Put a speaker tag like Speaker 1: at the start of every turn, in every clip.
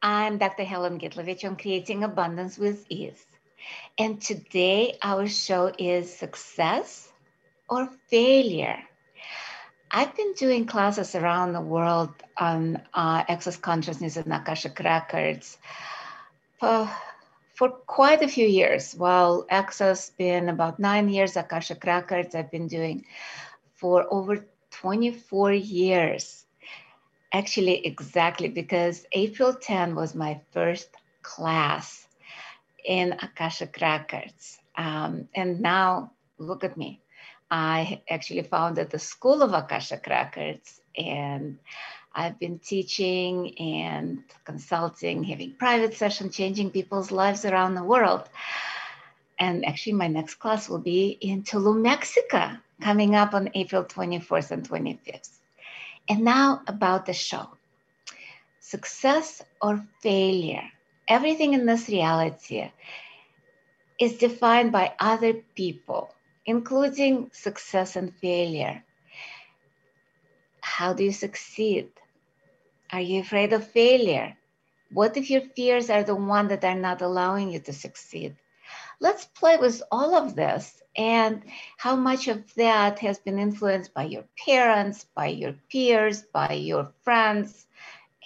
Speaker 1: I'm Dr. Helen Gitlovich on Creating Abundance with Ease. And today our show is Success or Failure. I've been doing classes around the world on uh, access consciousness and Akashic records for, for quite a few years. While Access been about nine years, Akashic records I've been doing for over 24 years. Actually, exactly, because April 10 was my first class in Akashic Records. Um, and now, look at me. I actually founded the School of Akashic Records, and I've been teaching and consulting, having private sessions, changing people's lives around the world. And actually, my next class will be in Tulum, Mexico, coming up on April 24th and 25th. And now about the show success or failure. Everything in this reality is defined by other people, including success and failure. How do you succeed? Are you afraid of failure? What if your fears are the one that are not allowing you to succeed? Let's play with all of this and how much of that has been influenced by your parents, by your peers, by your friends,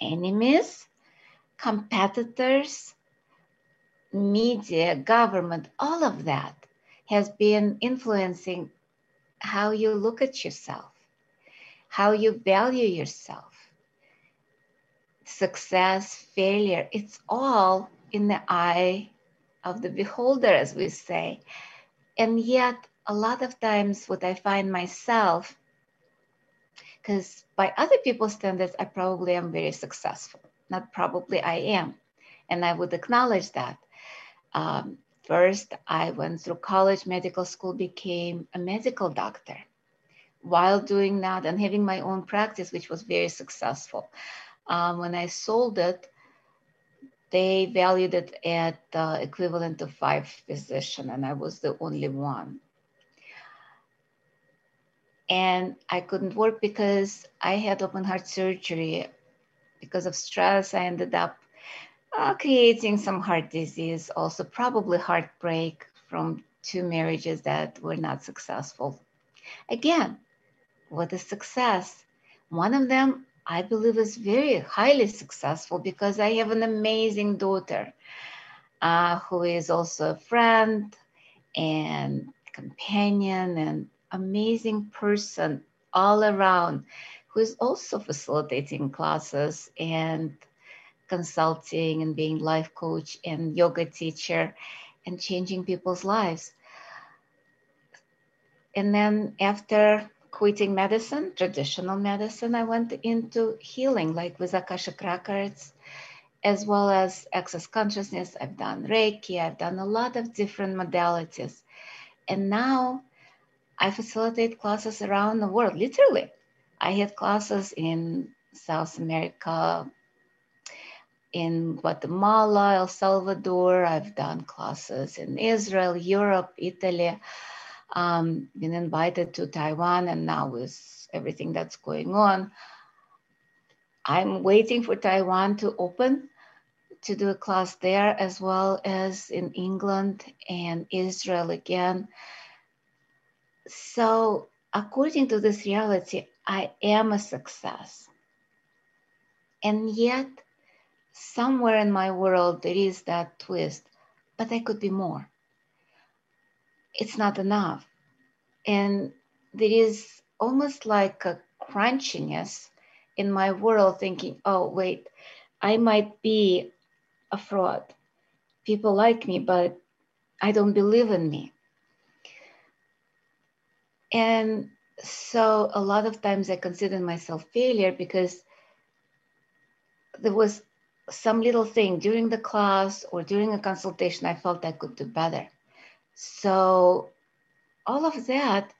Speaker 1: enemies, competitors, media, government, all of that has been influencing how you look at yourself, how you value yourself. Success, failure, it's all in the eye of the beholder, as we say. And yet, a lot of times, what I find myself, because by other people's standards, I probably am very successful. Not probably, I am. And I would acknowledge that. Um, first, I went through college, medical school, became a medical doctor. While doing that and having my own practice, which was very successful. Um, when I sold it, they valued it at the equivalent of five physician, and I was the only one. And I couldn't work because I had open heart surgery. Because of stress, I ended up uh, creating some heart disease, also probably heartbreak from two marriages that were not successful. Again, what is success? One of them I believe is very highly successful because I have an amazing daughter uh, who is also a friend and companion and amazing person all around who is also facilitating classes and consulting and being life coach and yoga teacher and changing people's lives. And then after quitting medicine, traditional medicine, I went into healing, like with Akashic Records, as well as access consciousness. I've done Reiki, I've done a lot of different modalities. And now I facilitate classes around the world, literally. I had classes in South America, in Guatemala, El Salvador. I've done classes in Israel, Europe, Italy um, been invited to Taiwan, and now with everything that's going on, I'm waiting for Taiwan to open to do a class there as well as in England and Israel again. So, according to this reality, I am a success. And yet, somewhere in my world, there is that twist, but I could be more it's not enough. And there is almost like a crunchiness in my world thinking, oh, wait, I might be a fraud. People like me, but I don't believe in me. And so a lot of times I consider myself failure because there was some little thing during the class or during a consultation, I felt I could do better. So all of that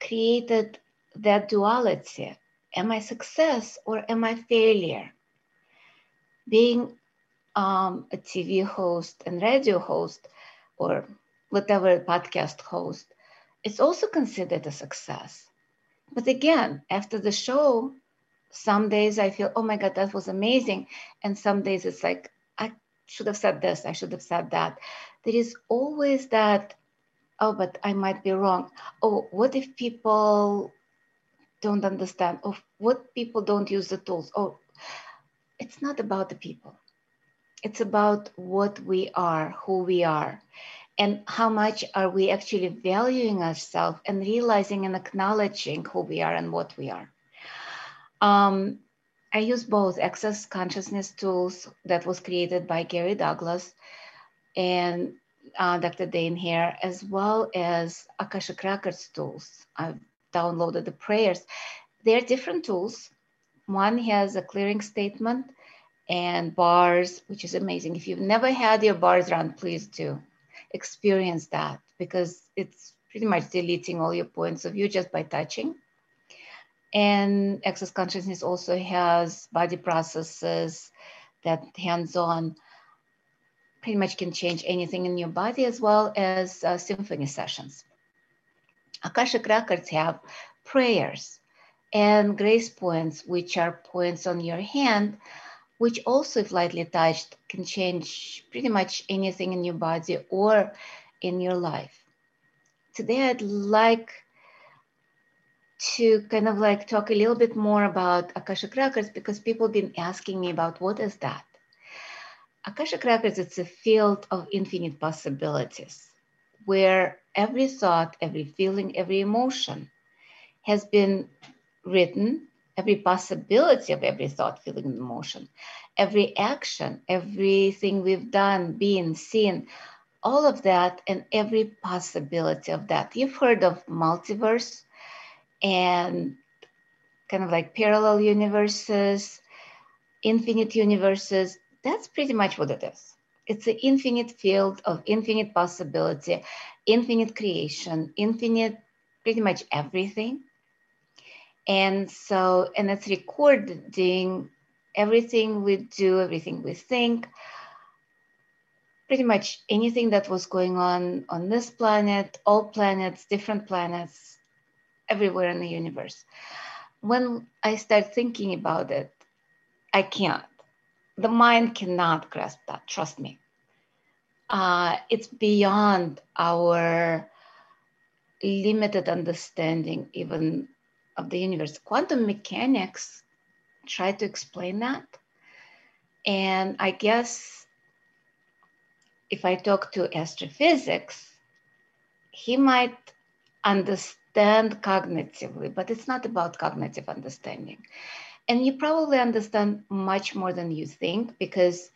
Speaker 1: created that duality. Am I success or am I failure? Being um, a TV host and radio host or whatever podcast host, it's also considered a success. But again, after the show, some days I feel, oh my God, that was amazing. And some days it's like, I should have said this, I should have said that. There is always that, oh, but I might be wrong. Oh, what if people don't understand? Or what people don't use the tools? Oh, it's not about the people. It's about what we are, who we are, and how much are we actually valuing ourselves and realizing and acknowledging who we are and what we are. Um, I use both Access Consciousness tools that was created by Gary Douglas and uh, Dr. Dain Heer, as well as Akashic Records tools. I've downloaded the prayers. They're different tools. One has a clearing statement and bars, which is amazing. If you've never had your bars run, please do experience that because it's pretty much deleting all your points of view just by touching. And access consciousness also has body processes that hands-on pretty much can change anything in your body as well as uh, symphony sessions. Akashic records have prayers and grace points, which are points on your hand, which also, if lightly touched, can change pretty much anything in your body or in your life. Today, I'd like to kind of like talk a little bit more about Akashic Records because people have been asking me about what is that. Akashic Records, it's a field of infinite possibilities where every thought, every feeling, every emotion has been written, every possibility of every thought, feeling, emotion, every action, everything we've done, been, seen, all of that, and every possibility of that. You've heard of multiverse and kind of like parallel universes, infinite universes. That's pretty much what it is. It's an infinite field of infinite possibility, infinite creation, infinite pretty much everything. And so, and it's recording everything we do, everything we think, pretty much anything that was going on on this planet, all planets, different planets, everywhere in the universe. When I start thinking about it, I can't. The mind cannot grasp that, trust me. Uh, it's beyond our limited understanding, even of the universe. Quantum mechanics try to explain that. And I guess if I talk to astrophysics, he might understand cognitively, but it's not about cognitive understanding. And you probably understand much more than you think because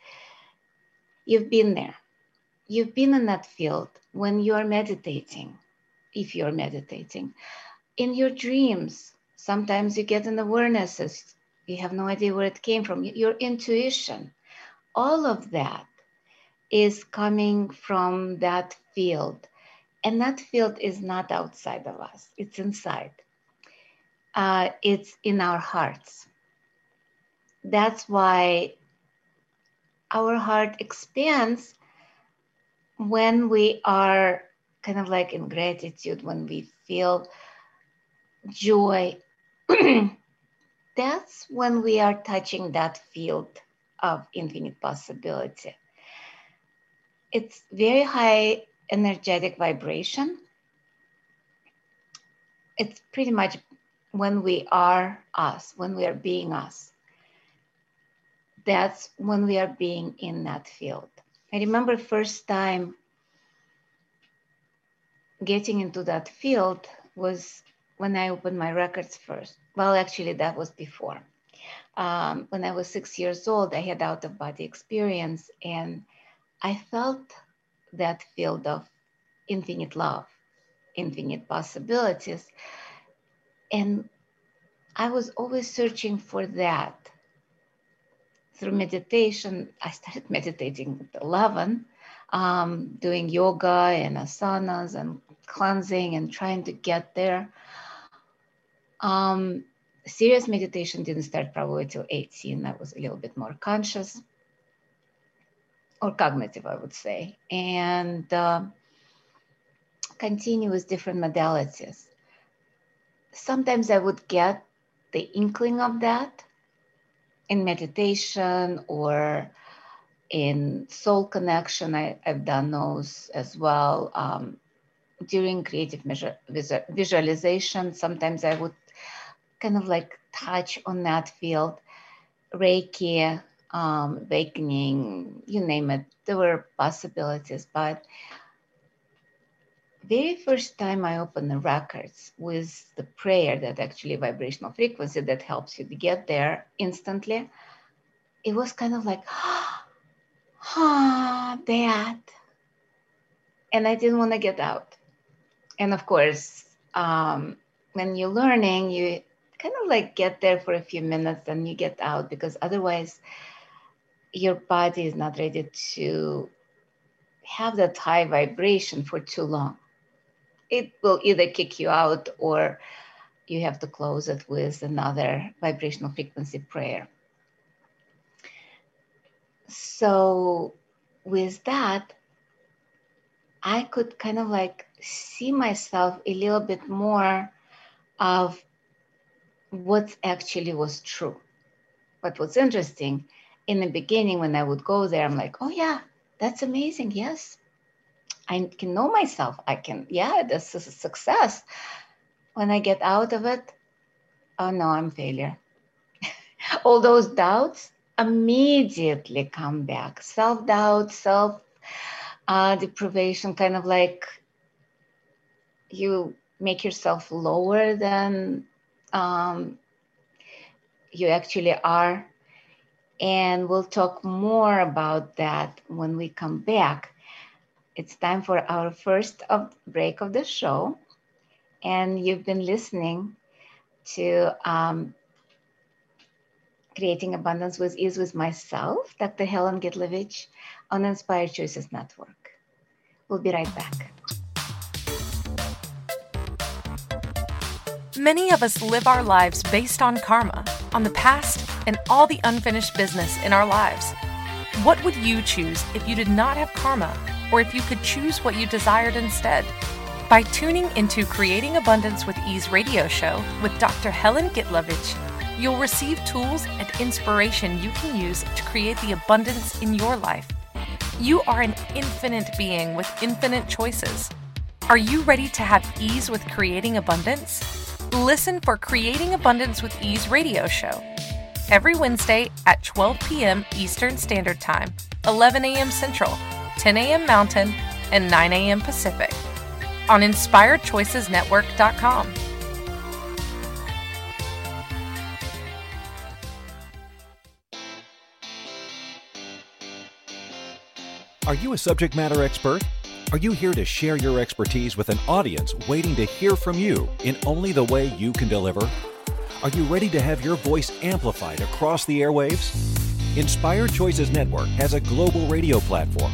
Speaker 1: you've been there. You've been in that field when you're meditating, if you're meditating. In your dreams, sometimes you get an awarenesses, you have no idea where it came from, your intuition. All of that is coming from that field and that field is not outside of us, it's inside. Uh, it's in our hearts. That's why our heart expands when we are kind of like in gratitude, when we feel joy. That's when we are touching that field of infinite possibility. It's very high energetic vibration. It's pretty much when we are us, when we are being us. That's when we are being in that field. I remember first time getting into that field was when I opened my records first. Well, actually, that was before. Um, when I was six years old, I had out of body experience and I felt that field of infinite love, infinite possibilities. And I was always searching for that through meditation, I started meditating at 11, um, doing yoga and asanas and cleansing and trying to get there. Um, serious meditation didn't start probably till 18. I was a little bit more conscious or cognitive, I would say, and uh, continue with different modalities. Sometimes I would get the inkling of that in meditation or in soul connection. I, have done those as well. Um, during creative measure, visualization, sometimes I would kind of like touch on that field. Reiki, um, awakening, you name it. There were possibilities, but very first time I opened the records with the prayer that actually vibrational frequency that helps you to get there instantly, it was kind of like, ah, that. And I didn't want to get out. And of course, um, when you're learning, you kind of like get there for a few minutes and you get out because otherwise your body is not ready to have that high vibration for too long. It will either kick you out or you have to close it with another vibrational frequency prayer. So, with that, I could kind of like see myself a little bit more of what actually was true. But what's interesting in the beginning when I would go there, I'm like, oh yeah, that's amazing. Yes, I can know myself. I can, yeah, this is a success. When I get out of it, oh no, I'm failure. All those doubts immediately come back. Self doubt, self uh, deprivation, kind of like you make yourself lower than um, you actually are and we'll talk more about that when we come back. It's time for our first break of the show. And you've been listening to um, Creating Abundance with Ease with myself, Dr. Helen Gitlovich, on Inspired Choices Network. We'll be right back.
Speaker 2: Many of us live our lives based on karma, on the past and all the unfinished business in our lives. What would you choose if you did not have karma, or if you could choose what you desired instead? By tuning into Creating Abundance with Ease radio show with Dr. Helen Gitlovich, you'll receive tools and inspiration you can use to create the abundance in your life. You are an infinite being with infinite choices. Are you ready to have ease with creating abundance? Listen for Creating Abundance with Ease radio show every Wednesday at 12 p.m. Eastern Standard Time, 11 a.m. Central, 10 a.m. Mountain, and 9 a.m. Pacific on InspiredChoicesNetwork.com.
Speaker 3: Are you a subject matter expert? Are you here to share your expertise with an audience waiting to hear from you in only the way you can deliver? Are you ready to have your voice amplified across the airwaves? Inspired Choices Network has a global radio platform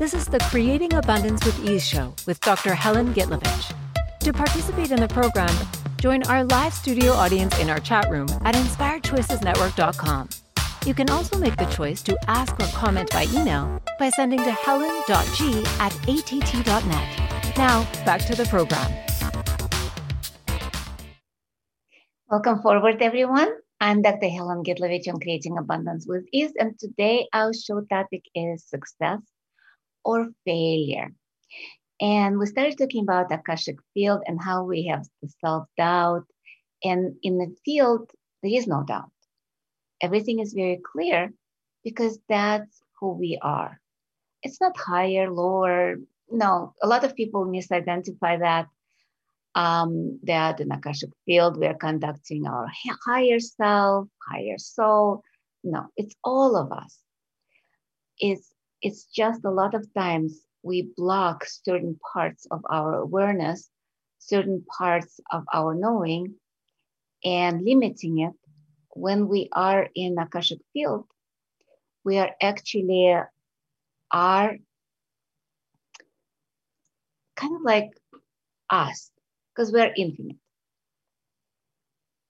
Speaker 4: This is the Creating Abundance with Ease show with Dr. Helen Gitlovich. To participate in the program, join our live studio audience in our chat room at inspiredchoicesnetwork.com. You can also make the choice to ask or comment by email by sending to helen.g at att.net. Now, back to the program.
Speaker 1: Welcome forward, everyone. I'm Dr. Helen Gitlovich on Creating Abundance with Ease, and today our show topic is success or failure. And we started talking about the Akashic field and how we have the self-doubt. And in the field, there is no doubt everything is very clear, because that's who we are. It's not higher, lower. No, a lot of people misidentify that. Um, that in Akashic field, we are conducting our higher self, higher soul. No, it's all of us. It's, it's just a lot of times we block certain parts of our awareness, certain parts of our knowing, and limiting it when we are in Akashic field, we are actually are kind of like us because we're infinite.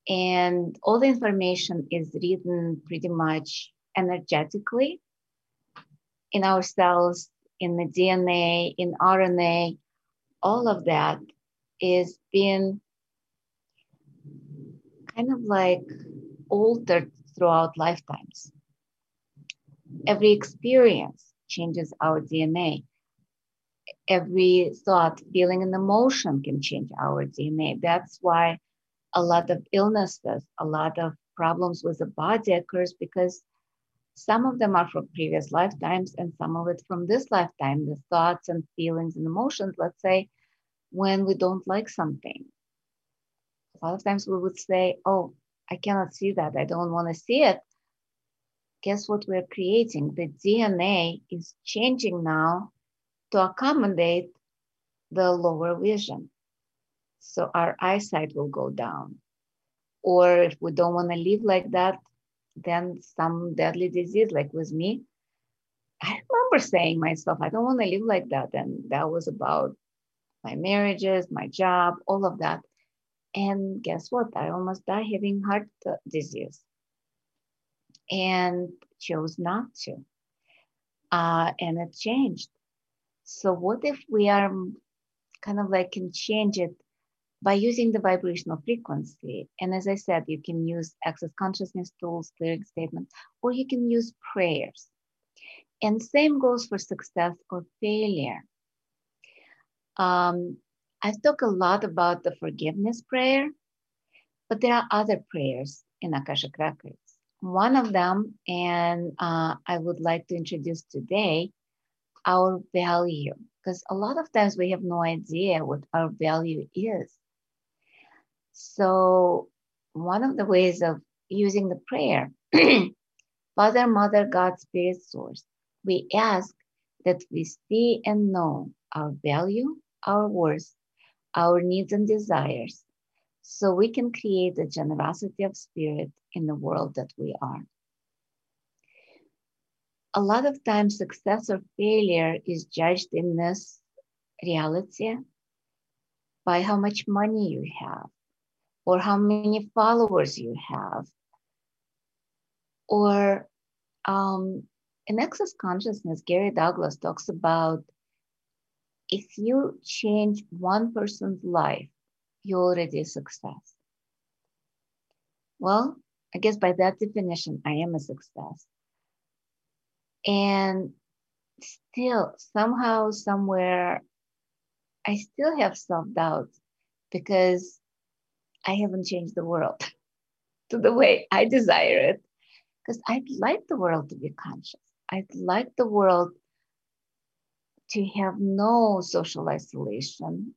Speaker 1: And all the information is written pretty much energetically in our cells, in the DNA, in RNA, all of that is being kind of like altered throughout lifetimes. Every experience changes our DNA. Every thought, feeling, and emotion can change our DNA. That's why a lot of illnesses, a lot of problems with the body occurs because some of them are from previous lifetimes and some of it from this lifetime, the thoughts and feelings and emotions, let's say, when we don't like something. A lot of times we would say, Oh, I cannot see that. I don't want to see it. Guess what we're creating? The DNA is changing now to accommodate the lower vision. So our eyesight will go down. Or if we don't want to live like that, then some deadly disease, like with me. I remember saying myself, I don't want to live like that. And that was about my marriages, my job, all of that. And guess what? I almost died having heart disease and chose not to. Uh, and it changed. So, what if we are kind of like can change it by using the vibrational frequency? And as I said, you can use access consciousness tools, clearing statements, or you can use prayers. And same goes for success or failure. Um, I've talked a lot about the forgiveness prayer, but there are other prayers in Akashic Records. One of them, and uh, I would like to introduce today, our value, because a lot of times we have no idea what our value is. So, one of the ways of using the prayer, Father, Mother, God, Spirit, Source, we ask that we see and know our value, our worth, our needs and desires so we can create the generosity of spirit in the world that we are. A lot of times, success or failure is judged in this reality by how much money you have, or how many followers you have, or um, in Access Consciousness, Gary Douglas talks about if you change one person's life, you're already a success. Well, I guess by that definition, I am a success. And still, somehow, somewhere, I still have self doubt because I haven't changed the world to the way I desire it. Because I'd like the world to be conscious. I'd like the world to have no social isolation.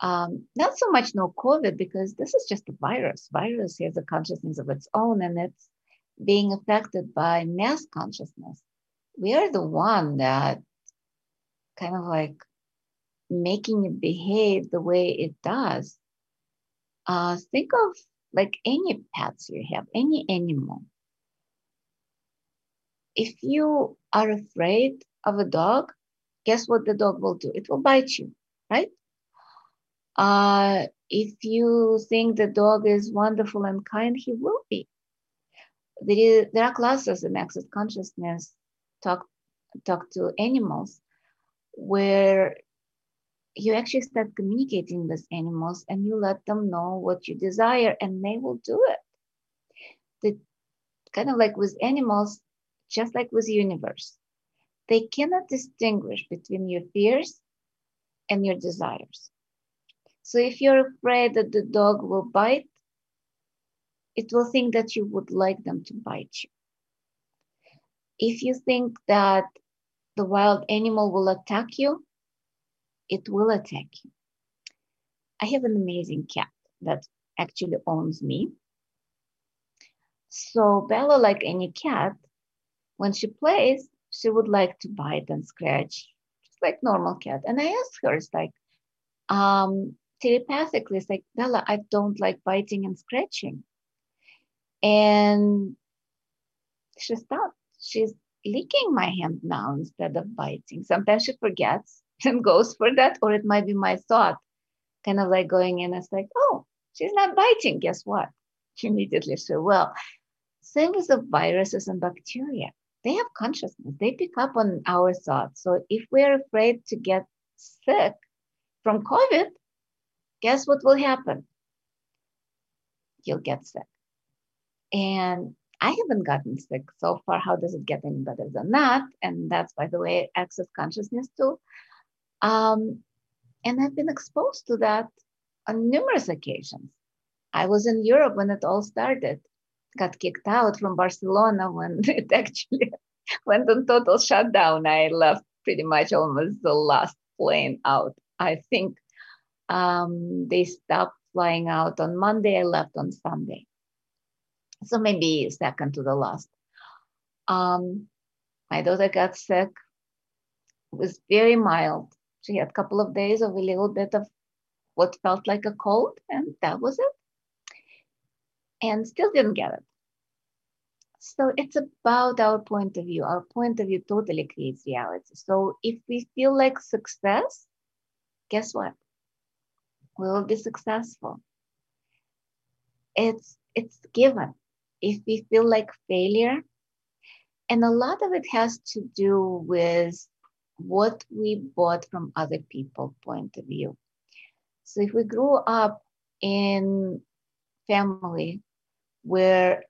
Speaker 1: Um, not so much no COVID because this is just a virus. Virus has a consciousness of its own and it's being affected by mass consciousness. We are the one that kind of like making it behave the way it does. Uh, think of like any pets you have, any animal. If you are afraid of a dog, guess what the dog will do? It will bite you, right? Uh, if you think the dog is wonderful and kind, he will be. There, is, there are classes in access consciousness talk talk to animals where you actually start communicating with animals and you let them know what you desire and they will do it. The kind of like with animals, just like with the universe, they cannot distinguish between your fears and your desires. So if you're afraid that the dog will bite, it will think that you would like them to bite you. If you think that the wild animal will attack you, it will attack you. I have an amazing cat that actually owns me. So Bella, like any cat, when she plays, she would like to bite and scratch, just like normal cat. And I asked her, it's like, um, telepathically, it's like, Bella, I don't like biting and scratching. And she stopped. She's licking my hand now instead of biting. Sometimes she forgets and goes for that, or it might be my thought, kind of like going in. It's like, oh, she's not biting. Guess what? She immediately she will. Same with the viruses and bacteria. They have consciousness. They pick up on our thoughts. So if we're afraid to get sick from COVID, guess what will happen? You'll get sick. And I haven't gotten sick so far. How does it get any better than that? And that's, by the way, access consciousness too. Um, and I've been exposed to that on numerous occasions. I was in Europe when it all started, got kicked out from Barcelona when it actually went on total shutdown. I left pretty much almost the last plane out. I think um, they stopped flying out on Monday. I left on Sunday so maybe second to the last. Um, my daughter got sick. It was very mild. She had a couple of days of a little bit of what felt like a cold, and that was it. And still didn't get it. So it's about our point of view. Our point of view totally creates reality. So if we feel like success, guess what? We will be successful. It's it's given if we feel like failure. And a lot of it has to do with what we bought from other people's point of view. So if we grew up in family where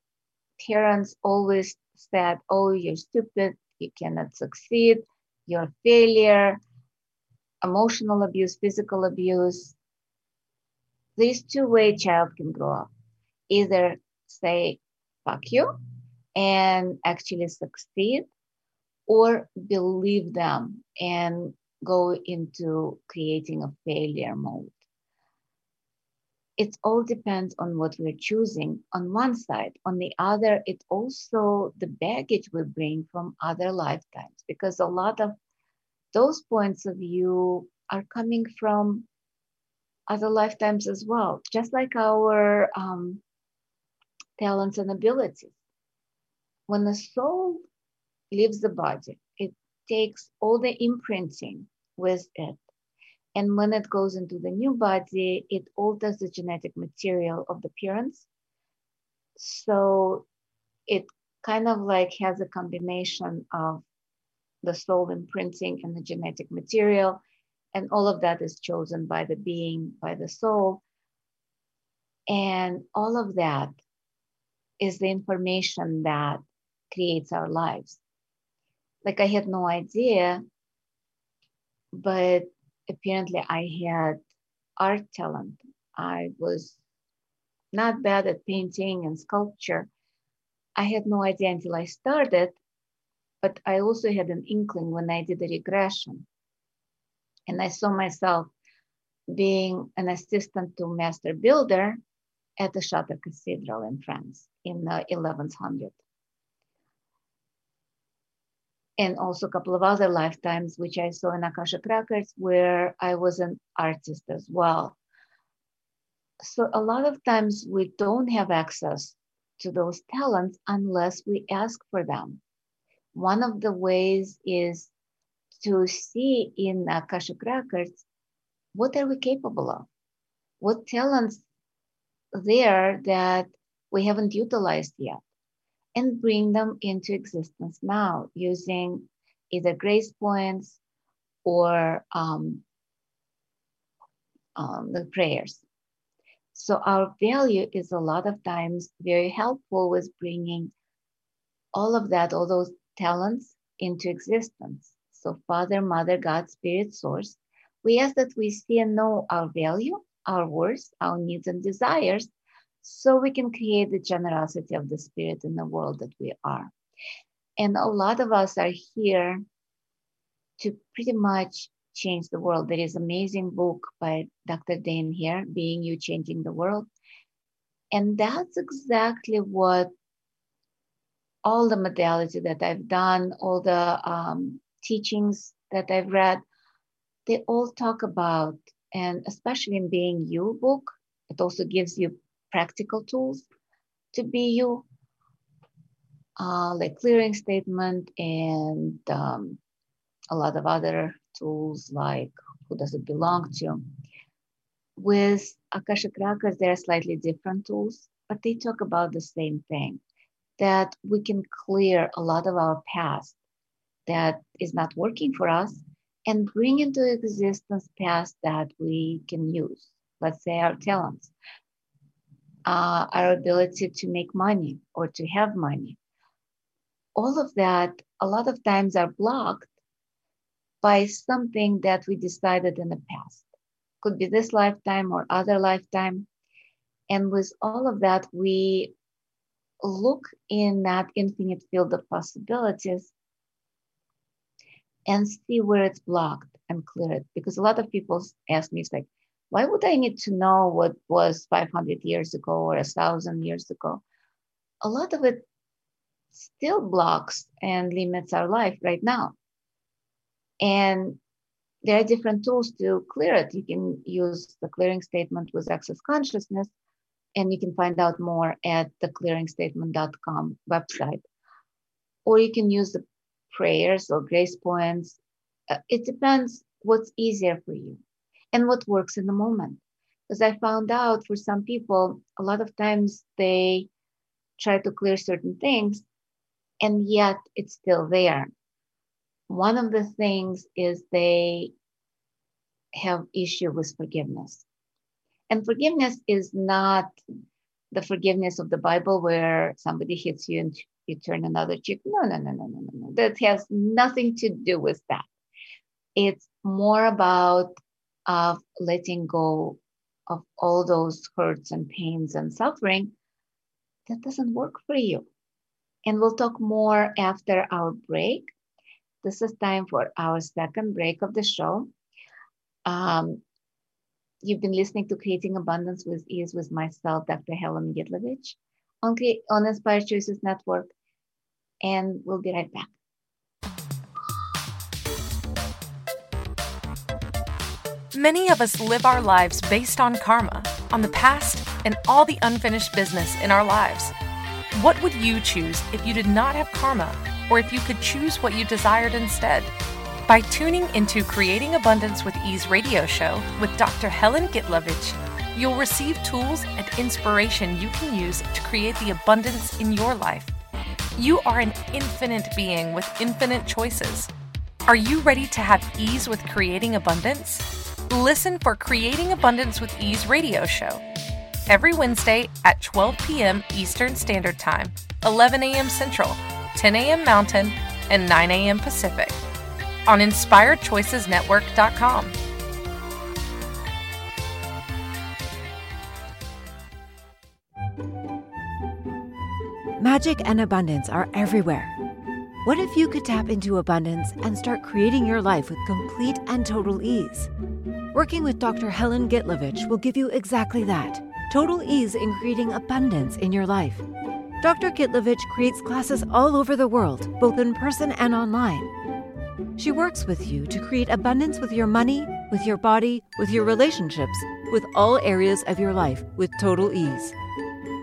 Speaker 1: parents always said, oh, you're stupid, you cannot succeed, you're a failure, emotional abuse, physical abuse, these two way child can grow up. Either say, fuck you and actually succeed or believe them and go into creating a failure mode. It all depends on what we're choosing on one side. On the other, it also the baggage we bring from other lifetimes because a lot of those points of view are coming from other lifetimes as well. Just like our um, talents and abilities. When the soul leaves the body, it takes all the imprinting with it. And when it goes into the new body, it alters the genetic material of the parents. So it kind of like has a combination of the soul imprinting and the genetic material. And all of that is chosen by the being, by the soul. And all of that is the information that creates our lives. Like I had no idea, but apparently I had art talent. I was not bad at painting and sculpture. I had no idea until I started, but I also had an inkling when I did the regression. And I saw myself being an assistant to master builder at the Chartres Cathedral in France in the 1100. And also a couple of other lifetimes, which I saw in Akashic Records, where I was an artist as well. So a lot of times we don't have access to those talents unless we ask for them. One of the ways is to see in Akashic Records what are we capable of? What talents there that we haven't utilized yet and bring them into existence now using either grace points or um, um, the prayers. So our value is a lot of times very helpful with bringing all of that, all those talents into existence. So Father, Mother, God, Spirit, Source, we ask that we see and know our value, our worth, our needs and desires, so we can create the generosity of the spirit in the world that we are. And a lot of us are here to pretty much change the world. There is amazing book by Dr. Dain Heer, Being You Changing the World. And that's exactly what all the modality that I've done, all the um, teachings that I've read, they all talk about, and especially in Being You book, it also gives you practical tools to be you, uh, like clearing statement and um, a lot of other tools like who does it belong to. With Akashic Records, there are slightly different tools, but they talk about the same thing that we can clear a lot of our past that is not working for us and bring into existence past that we can use. Let's say our talents, uh, our ability to make money or to have money. All of that, a lot of times, are blocked by something that we decided in the past. Could be this lifetime or other lifetime. And with all of that, we look in that infinite field of possibilities and see where it's blocked and clear it. Because a lot of people ask me, it's like, why would I need to know what was 500 years ago or a thousand years ago? A lot of it still blocks and limits our life right now. And there are different tools to clear it. You can use the clearing statement with access consciousness, and you can find out more at the clearingstatement.com website. Or you can use the prayers or grace points. Uh, it depends what's easier for you and what works in the moment. Because I found out for some people, a lot of times they try to clear certain things and yet it's still there. One of the things is they have issue with forgiveness. And forgiveness is not the forgiveness of the Bible where somebody hits you and you turn another cheek. No, no, no, no, no, no. That has nothing to do with that. It's more about of letting go of all those hurts and pains and suffering that doesn't work for you. And we'll talk more after our break. This is time for our second break of the show. Um, you've been listening to Creating Abundance with Ease with myself, Dr. Helen Gitlovich, on, on Inspired Choices Network. And we'll be right back.
Speaker 2: Many of us live our lives based on karma, on the past, and all the unfinished business in our lives. What would you choose if you did not have karma, or if you could choose what you desired instead? By tuning into Creating Abundance with Ease radio show with Dr. Helen Gitlovich, you'll receive tools and inspiration you can use to create the abundance in your life. You are an infinite being with infinite choices. Are you ready to have ease with creating abundance? Listen for Creating Abundance with Ease radio show every Wednesday at 12 p.m. Eastern Standard Time, 11 a.m. Central, 10 a.m. Mountain, and 9 a.m. Pacific on InspiredChoicesNetwork.com.
Speaker 4: Magic and abundance are everywhere. What if you could tap into abundance and start creating your life with complete and total ease? Working with Dr. Helen Gitlovich will give you exactly that total ease in creating abundance in your life. Dr. Gitlovich creates classes all over the world, both in person and online. She works with you to create abundance with your money, with your body, with your relationships, with all areas of your life with total ease.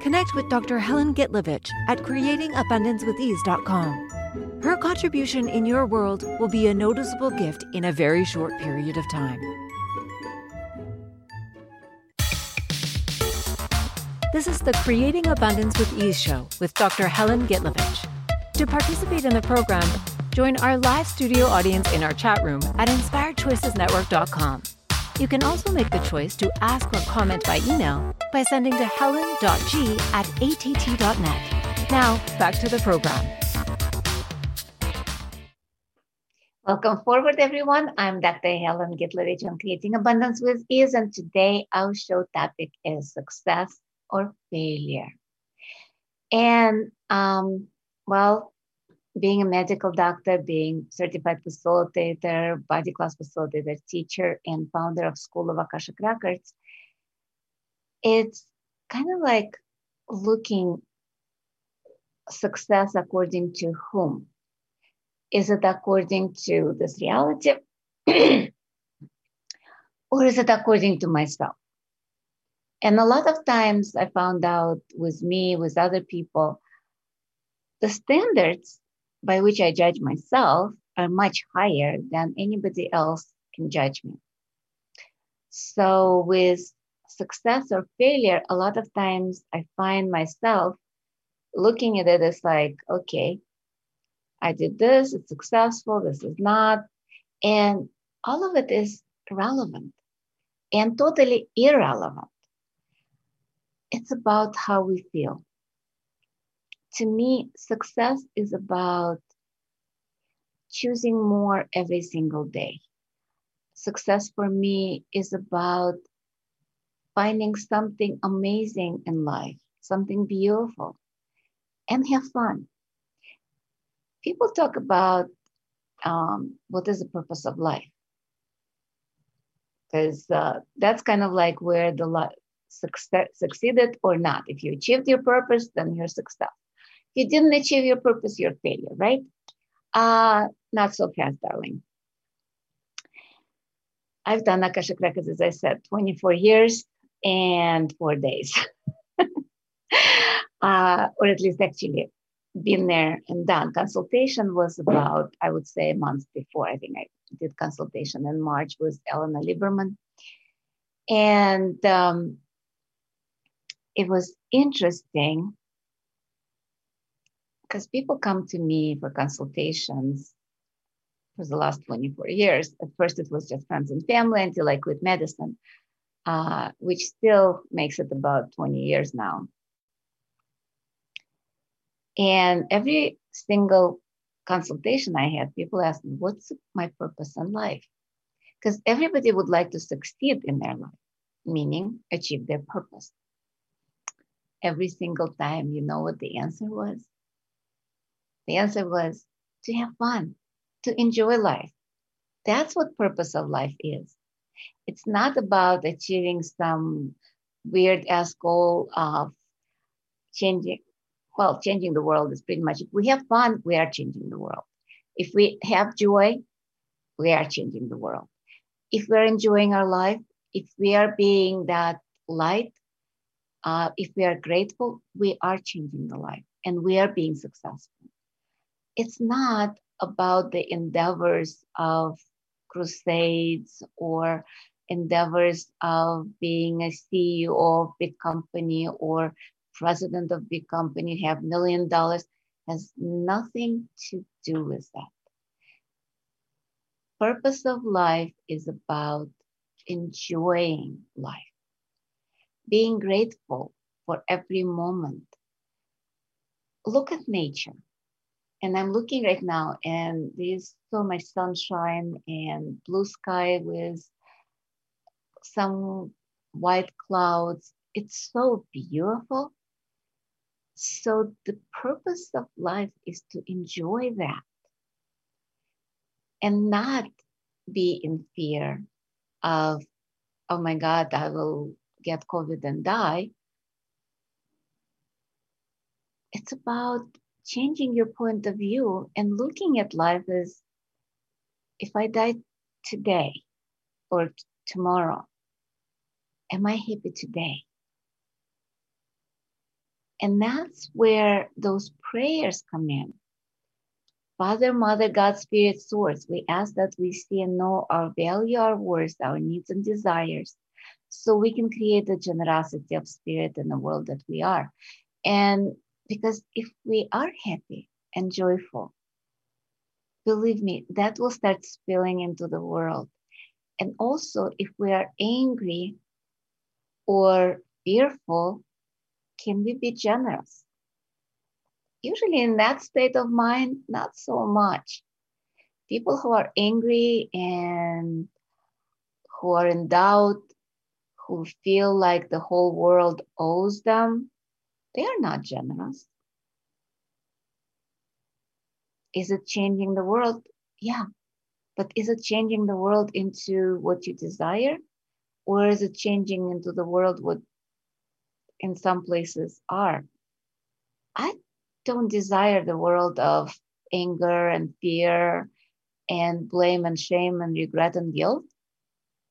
Speaker 4: Connect with Dr. Helen Gitlovich at creatingabundancewithease.com. Her contribution in your world will be a noticeable gift in a very short period of time. This is the Creating Abundance with Ease show with Dr. Helen Gitlovich. To participate in the program, join our live studio audience in our chat room at inspiredchoicesnetwork.com. You can also make the choice to ask or comment by email by sending to helen.g at att.net. Now, back to the program.
Speaker 1: Welcome forward, everyone. I'm Dr. Helen Gitlovich on Creating Abundance with Ease, and today our show topic is success or failure. And um, well, being a medical doctor, being certified facilitator, body class facilitator, teacher, and founder of School of Akashic Records, it's kind of like looking success according to whom? Is it according to this reality? or is it according to myself? And a lot of times I found out with me, with other people, the standards by which I judge myself are much higher than anybody else can judge me. So, with success or failure, a lot of times I find myself looking at it as like, okay, I did this, it's successful, this is not. And all of it is relevant and totally irrelevant. It's about how we feel to me, success is about choosing more every single day. Success for me is about finding something amazing in life, something beautiful, and have fun. People talk about um, what is the purpose of life, because uh, that's kind of like where the life success, succeeded or not. If you achieved your purpose, then you're success you didn't achieve your purpose, you're failure, right? Uh, not so fast, darling. I've done Akashic Records, as I said, 24 years and four days. uh, or at least actually been there and done. Consultation was about, I would say, a month before. I think I did consultation in March with Elena Lieberman. And um, it was interesting because people come to me for consultations for the last 24 years. At first, it was just friends and family until I quit medicine, uh, which still makes it about 20 years now. And every single consultation I had, people asked me, What's my purpose in life? Because everybody would like to succeed in their life, meaning achieve their purpose. Every single time, you know what the answer was? The answer was to have fun, to enjoy life. That's what purpose of life is. It's not about achieving some weird ass goal of changing. Well, changing the world is pretty much if we have fun, we are changing the world. If we have joy, we are changing the world. If we're enjoying our life, if we are being that light, uh, if we are grateful, we are changing the life and we are being successful it's not about the endeavors of crusades or endeavors of being a CEO of big company or president of big company have million dollars has nothing to do with that. Purpose of life is about enjoying life, being grateful for every moment. Look at nature and I'm looking right now, and there's so much sunshine and blue sky with some white clouds. It's so beautiful. So, the purpose of life is to enjoy that and not be in fear of, oh my God, I will get COVID and die. It's about changing your point of view and looking at life as if I die today or t- tomorrow, am I happy today? And that's where those prayers come in. Father, Mother, God, Spirit, Source, we ask that we see and know our value, our worth, our needs and desires, so we can create the generosity of spirit in the world that we are. And because if we are happy and joyful, believe me, that will start spilling into the world. And also, if we are angry or fearful, can we be generous? Usually, in that state of mind, not so much. People who are angry and who are in doubt, who feel like the whole world owes them, they are not generous. Is it changing the world? Yeah. But is it changing the world into what you desire? Or is it changing into the world what in some places are? I don't desire the world of anger and fear and blame and shame and regret and guilt.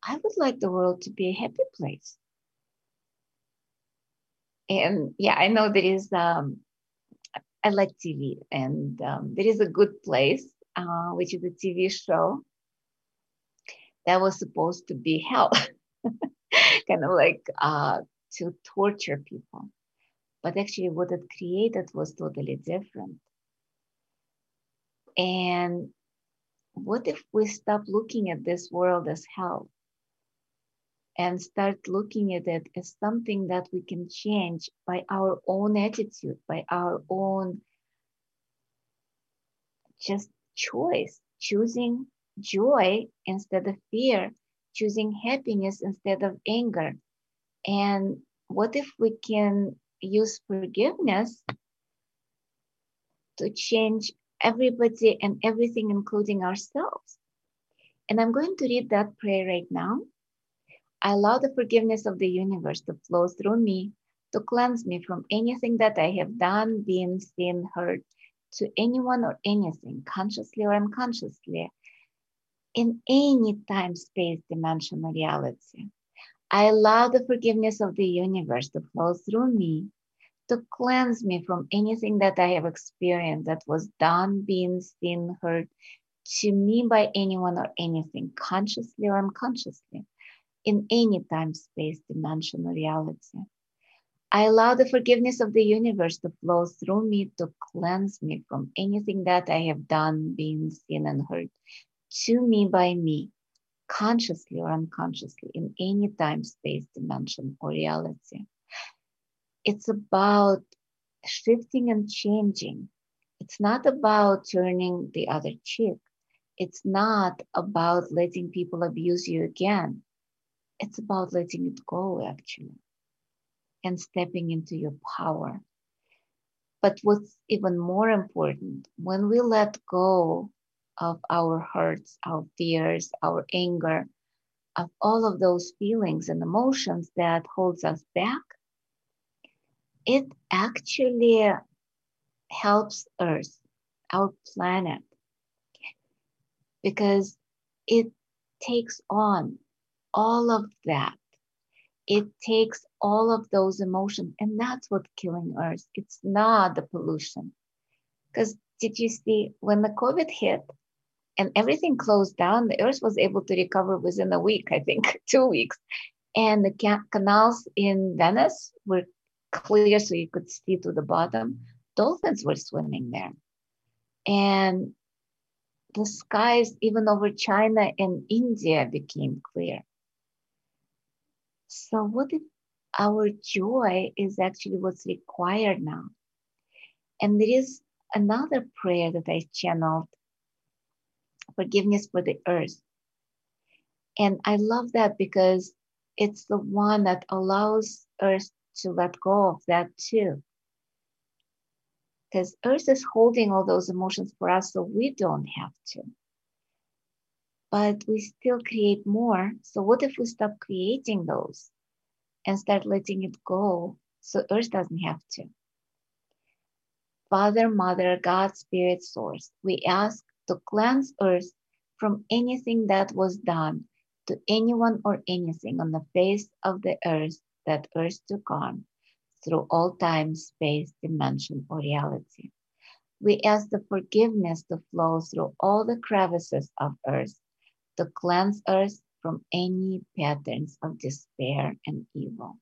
Speaker 1: I would like the world to be a happy place. And yeah, I know there is, um, I like TV, and um, there is a good place, uh, which is a TV show that was supposed to be hell, kind of like uh, to torture people. But actually, what it created was totally different. And what if we stop looking at this world as hell and start looking at it as something that we can change by our own attitude, by our own just choice, choosing joy instead of fear, choosing happiness instead of anger. And what if we can use forgiveness to change everybody and everything, including ourselves? And I'm going to read that prayer right now. I allow the forgiveness of the universe to flow through me to cleanse me from anything that I have done, been, seen, heard to anyone or anything, consciously or unconsciously, in any time, space, dimension, or reality. I allow the forgiveness of the universe to flow through me to cleanse me from anything that I have experienced that was done, been, seen, heard to me by anyone or anything, consciously or unconsciously, in any time, space, dimension, or reality. I allow the forgiveness of the universe to flow through me to cleanse me from anything that I have done, been, seen, and heard to me by me, consciously or unconsciously, in any time, space, dimension, or reality. It's about shifting and changing. It's not about turning the other cheek. It's not about letting people abuse you again. It's about letting it go, actually, and stepping into your power. But what's even more important, when we let go of our hurts, our fears, our anger, of all of those feelings and emotions that holds us back, it actually helps Earth, our planet, because it takes on all of that. It takes all of those emotions, and that's what's killing Earth. It's not the pollution. Because did you see when the COVID hit, and everything closed down. The earth was able to recover within a week, I think, two weeks. And the ca- canals in Venice were clear so you could see to the bottom. Dolphins were swimming there. And the skies, even over China and India, became clear. So, what if our joy is actually what's required now? And there is another prayer that I channeled forgiveness for the earth. And I love that because it's the one that allows earth to let go of that too. Because earth is holding all those emotions for us, so we don't have to. But we still create more. So, what if we stop creating those and start letting it go so earth doesn't have to? Father, Mother, God, Spirit, Source, we ask to cleanse earth from anything that was done to anyone or anything on the face of the earth that earth took on through all time, space, dimension, or reality. We ask the forgiveness to flow through all the crevices of earth to cleanse earth from any patterns of despair and evil.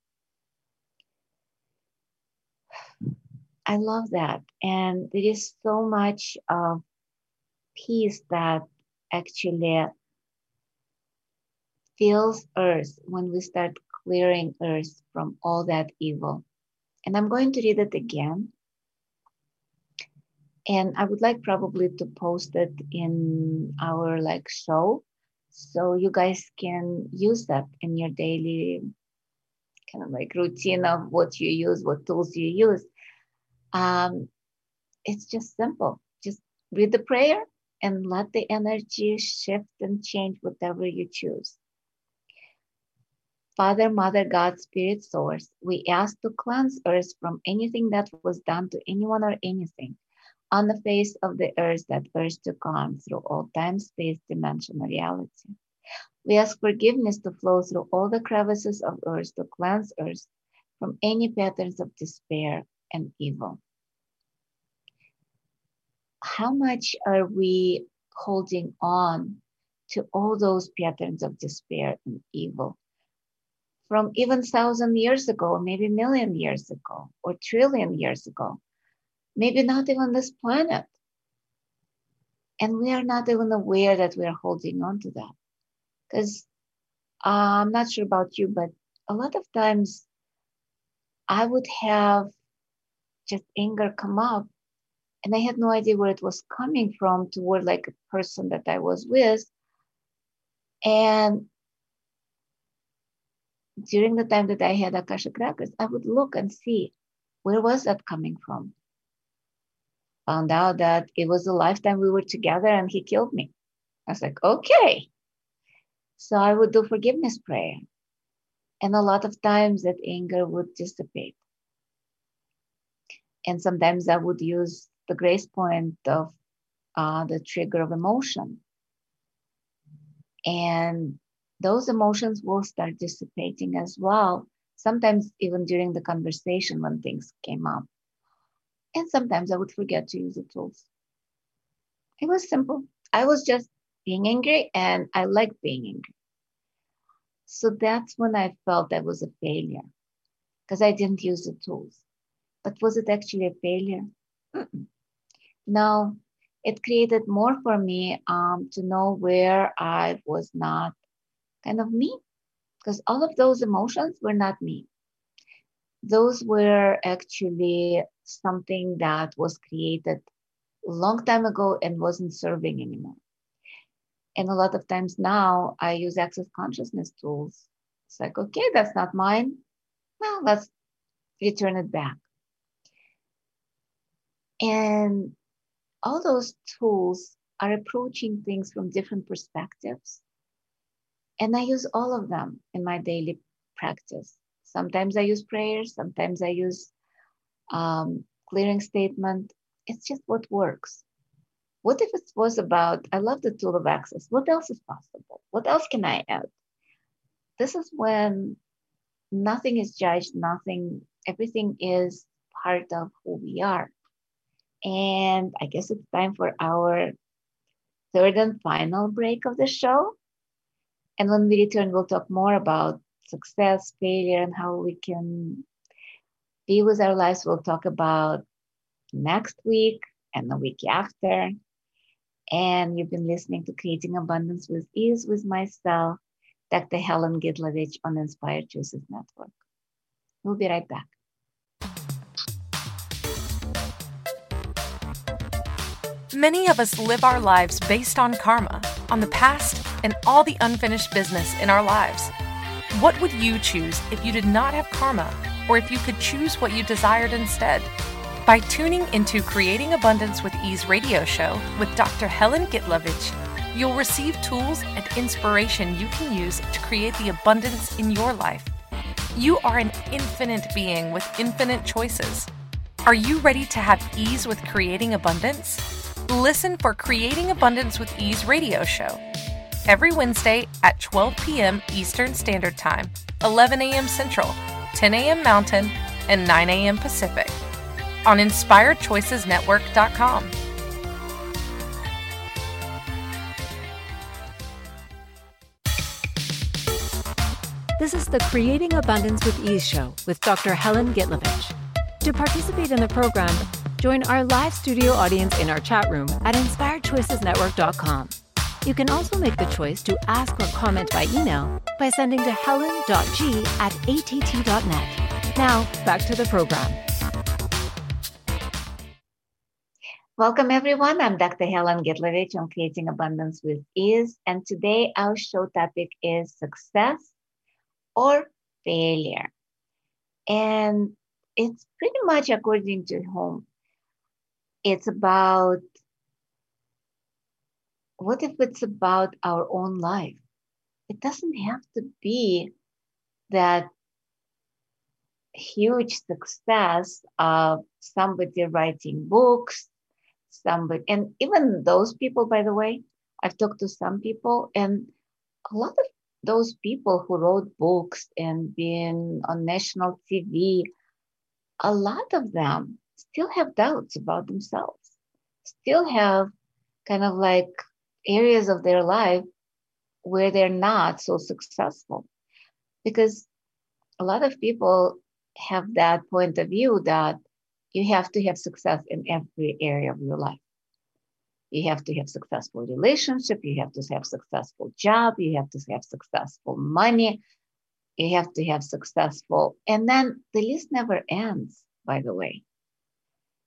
Speaker 1: I love that. And there is so much of peace that actually fills earth when we start clearing earth from all that evil. And I'm going to read it again. And I would like probably to post it in our like show so you guys can use that in your daily kind of like routine of what you use, what tools you use. Um, it's just simple Just read the prayer and let the energy shift and change whatever you choose. Father, Mother, God, Spirit, Source, we ask to cleanse earth from anything that was done to anyone or anything on the face of the earth that earth took on through all time, space, dimension, reality. We ask forgiveness to flow through all the crevices of earth to cleanse earth from any patterns of despair and evil. How much are we holding on to all those patterns of despair and evil? from even thousand years ago, maybe million years ago, or trillion years ago, maybe not even this planet. And we are not even aware that we are holding on to that. Because uh, I'm not sure about you, but a lot of times I would have just anger come up and I had no idea where it was coming from toward like a person that I was with. And during the time that I had Akashic records, I would look and see where was that coming from. Found out that it was a lifetime we were together and he killed me. I was like, okay. So I would do forgiveness prayer. And a lot of times that anger would dissipate. And sometimes I would use the grace point of uh, the trigger of emotion. And those emotions will start dissipating as well. Sometimes even during the conversation when things came up. And sometimes I would forget to use the tools. It was simple. I was just being angry and I liked being angry. So that's when I felt I was a failure because I didn't use the tools. But was it actually a failure? Mm-mm. No, it created more for me um, to know where I was not kind of me because all of those emotions were not me. Those were actually something that was created a long time ago and wasn't serving anymore. And a lot of times now i use access consciousness tools. It's like okay that's not mine. Well let's return it back. And all those tools are approaching things from different perspectives and I use all of them in my daily practice. Sometimes I use prayers, sometimes I use um, clearing statement. It's just what works. What if it was about, I love the tool of access. What else is possible? What else can I add? This is when nothing is judged, nothing, everything is part of who we are. And I guess it's time for our third and final break of the show. And when we return, we'll talk more about success, failure, and how we can be with our lives. We'll talk about next week and the week after. And you've been listening to Creating Abundance with Ease with myself, Dr. Helen Gitlovich on Inspired Choices Network. We'll be right back.
Speaker 2: Many of us live our lives based on karma, on the past, and all the unfinished business in our lives. What would you choose if you did not have karma, or if you could choose what you desired instead? By tuning into Creating Abundance with Ease radio show with Dr. Helen Gitlovich, you'll receive tools and inspiration you can use to create the abundance in your life. You are an infinite being with infinite choices. Are you ready to have ease with creating abundance? Listen for Creating Abundance with Ease radio show every Wednesday at 12 p.m. Eastern Standard Time, 11 a.m. Central, 10 a.m. Mountain, and 9 a.m. Pacific on InspiredChoicesNetwork.com.
Speaker 4: This is the Creating Abundance with Ease show with Dr. Helen Gitlovich. To participate in the program, Join our live studio audience in our chat room at inspiredchoicesnetwork.com. You can also make the choice to ask or comment by email by sending to helen.g at att.net. Now, back to the program.
Speaker 1: Welcome, everyone. I'm Dr. Helen Gitlovich on Creating Abundance with Ease. And today our show topic is success or failure. And it's pretty much according to whom it's about what if it's about our own life? It doesn't have to be that huge success of somebody writing books, somebody, and even those people, by the way, I've talked to some people, and a lot of those people who wrote books and been on national TV, a lot of them still have doubts about themselves, still have kind of like areas of their life where they're not so successful. Because a lot of people have that point of view that you have to have success in every area of your life. You have to have successful relationship, you have to have successful job, you have to have successful money, you have to have successful, and then the list never ends, by the way.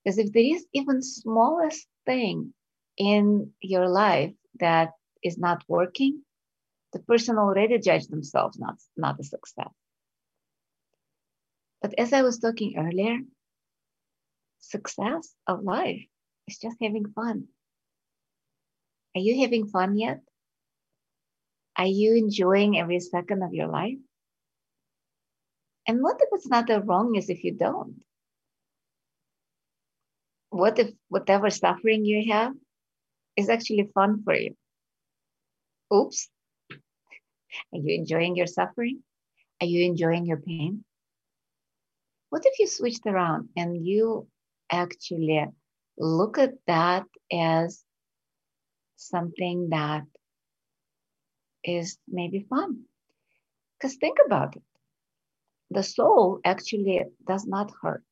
Speaker 1: Because if there is even smallest thing in your life that is not working, the person already judged themselves not, not a success. But as I was talking earlier, success of life is just having fun. Are you having fun yet? Are you enjoying every second of your life? And what if it's not the is if you don't? What if whatever suffering you have is actually fun for you? Oops. Are you enjoying your suffering? Are you enjoying your pain? What if you switched around and you actually look at that as something that is maybe fun? Because think about it. The soul actually does not hurt.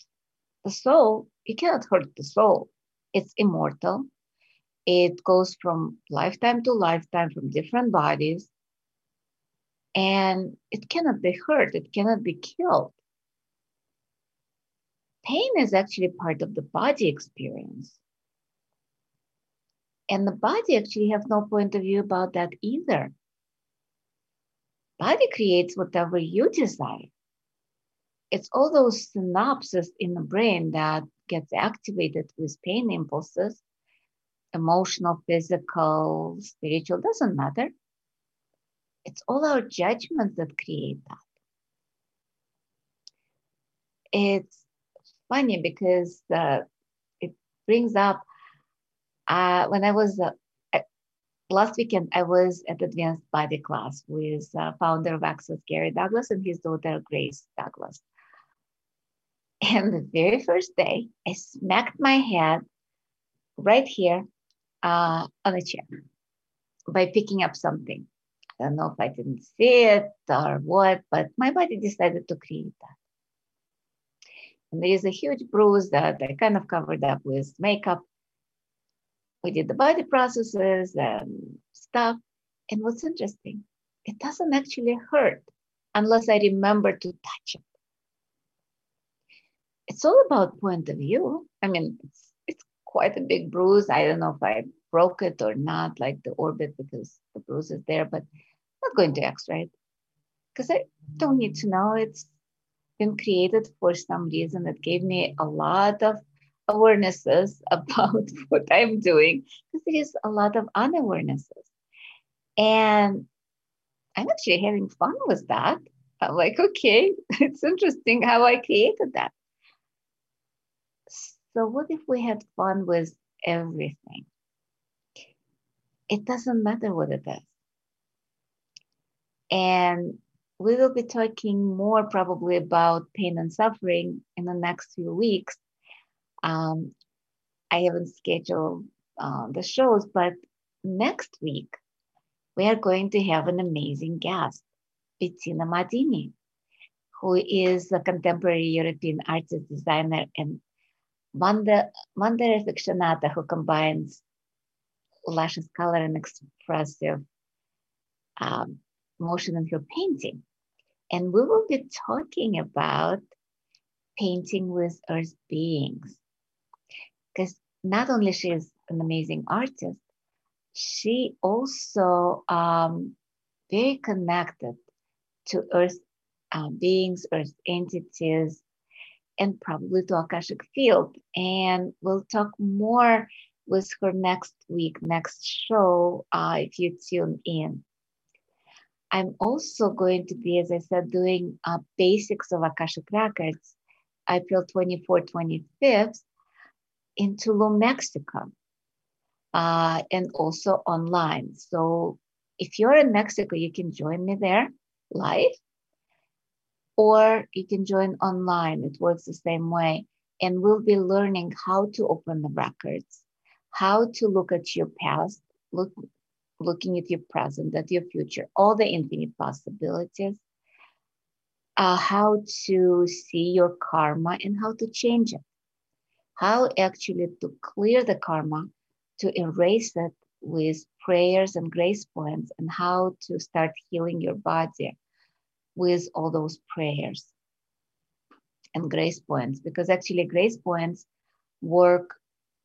Speaker 1: The soul, you cannot hurt the soul. It's immortal. It goes from lifetime to lifetime from different bodies. And it cannot be hurt, it cannot be killed pain is actually part of the body experience. And the body actually have no point of view about that either. Body creates whatever you desire. It's all those synapses in the brain that gets activated with pain impulses, emotional, physical, spiritual, doesn't matter. It's all our judgments that create that. It's funny because uh, it brings up uh, when I was uh, last weekend, I was at advanced body class with uh, founder of Access Gary Douglas and his daughter Grace Douglas. And the very first day, I smacked my head right here uh, on a chair by picking up something. I don't know if I didn't see it or what, but my body decided to create that. And there is a huge bruise that I kind of covered up with makeup. We did the body processes and stuff. And what's interesting, it doesn't actually hurt unless I remember to touch it. It's all about point of view. I mean, it's, it's quite a big bruise. I don't know if I broke it or not, like the orbit, because the bruise is there, but I'm not going to x-ray it because I don't need to know. It's been created for some reason that gave me a lot of awarenesses about what I'm doing because there is a lot of unawarenesses. And I'm actually having fun with that. I'm like, okay, it's interesting how I created that. So, what if we had fun with everything? It doesn't matter what it is. And we will be talking more probably about pain and suffering in the next few weeks. Um, I haven't scheduled uh, the shows, but next week we are going to have an amazing guest, Bettina Madini, who is a contemporary European artist, designer, and Manda, Mandala aficionada who combines luscious color and expressive um, motion in her painting. And we will be talking about painting with earth beings. Because not only she is an amazing artist, she also um, very connected to earth uh, beings, earth entities, and probably to Akashic field. And we'll talk more with her next week, next show, uh, if you tune in. I'm also going to be, as I said, doing uh, basics of Akashic Records April 24, 25th in Tulum, Mexico, uh, and also online. So if you're in Mexico, you can join me there live, or you can join online. It works the same way. And we'll be learning how to open the records, how to look at your past, look, looking at your present, at your future, all the infinite possibilities, uh, how to see your karma and how to change it, how actually to clear the karma, to erase it with prayers and grace points, and how to start healing your body with all those prayers and grace points, because actually, grace points work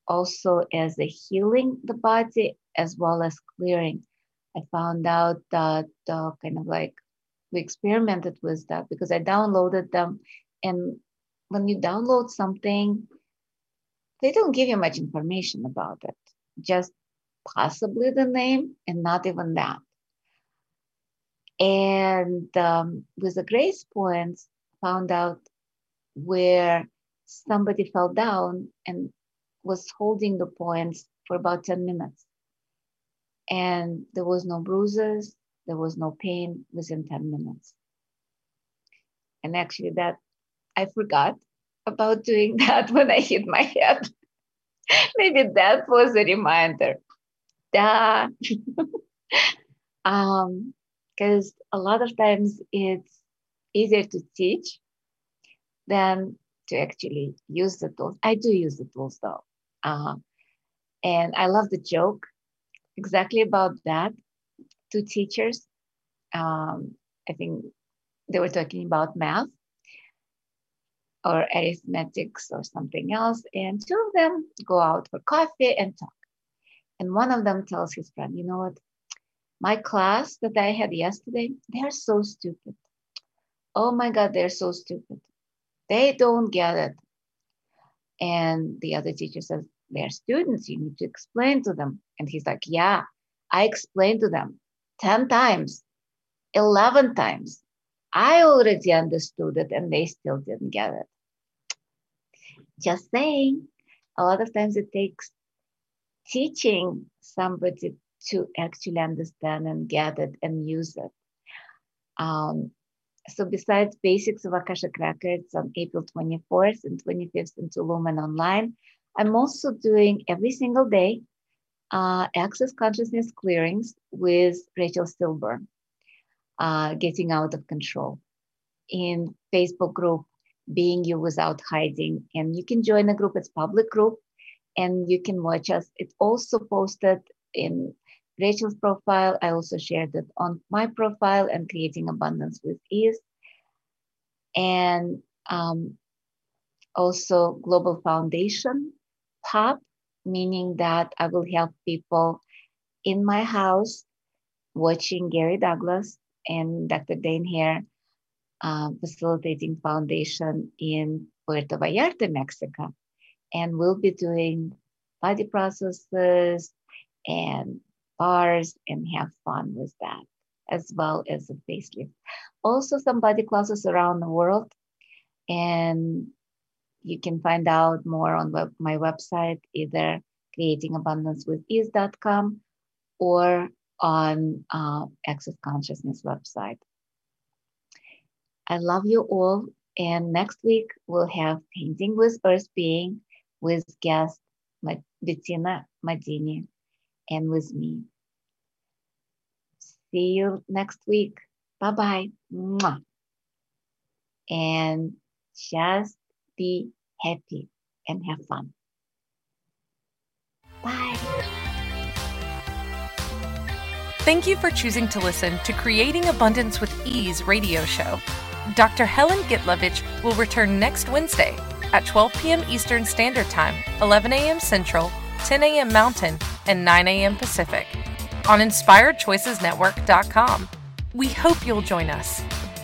Speaker 1: also as a healing the body as well as clearing. I found out that uh, kind of like we experimented with that because I downloaded them. And when you download something, they don't give you much information about it, just possibly the name and not even that. And um, with the grace points, found out where somebody fell down and was holding the points for about 10 minutes. And there was no bruises, there was no pain within 10 minutes. And actually, that I forgot about doing that when I hit my head. Maybe that was a reminder. Um, because a lot of times it's easier to teach than to actually use the tools. I do use the tools though. Uh, and I love the joke exactly about that. Two teachers, um, I think they were talking about math or arithmetics or something else. And two of them go out for coffee and talk. And one of them tells his friend, you know what? My class that I had yesterday, they are so stupid. Oh my God, they're so stupid. They don't get it. And the other teacher says, they're students. You need to explain to them. And he's like, yeah, I explained to them 10 times, 11 times. I already understood it and they still didn't get it. Just saying, a lot of times it takes teaching somebody to actually understand and get it and use it. Um, so besides basics of Akashic Records on April 24th and 25th in Tulum and online, I'm also doing every single day uh, access consciousness clearings with Rachel Stillburn, uh, getting out of control in Facebook group, being you without hiding. And you can join the group, it's public group and you can watch us. It's also posted in Rachel's profile. I also shared it on my profile and creating abundance with ease. And um, also Global Foundation POP, meaning that I will help people in my house watching Gary Douglas and Dr. Dain Heer uh, facilitating foundation in Puerto Vallarta, Mexico. And we'll be doing body processes and bars and have fun with that, as well as a facelift. Also, some body classes around the world. And you can find out more on web, my website, either creatingabundancewithease.com or on uh, Access Consciousness website. I love you all. And next week, we'll have Painting with Earth Being with guest Bettina Madini and with me. See you next week. Bye bye. And just be happy and have fun. Bye.
Speaker 2: Thank you for choosing to listen to Creating Abundance with Ease radio show. Dr. Helen Gitlovich will return next Wednesday at 12 p.m. Eastern Standard Time, 11 a.m. Central, 10 a.m. Mountain, and 9 a.m. Pacific on InspiredChoicesNetwork.com. We hope you'll join us.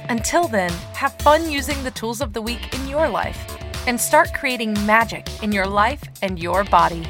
Speaker 2: Until then, have fun using the tools of the week in your life and start creating magic in your life and your body.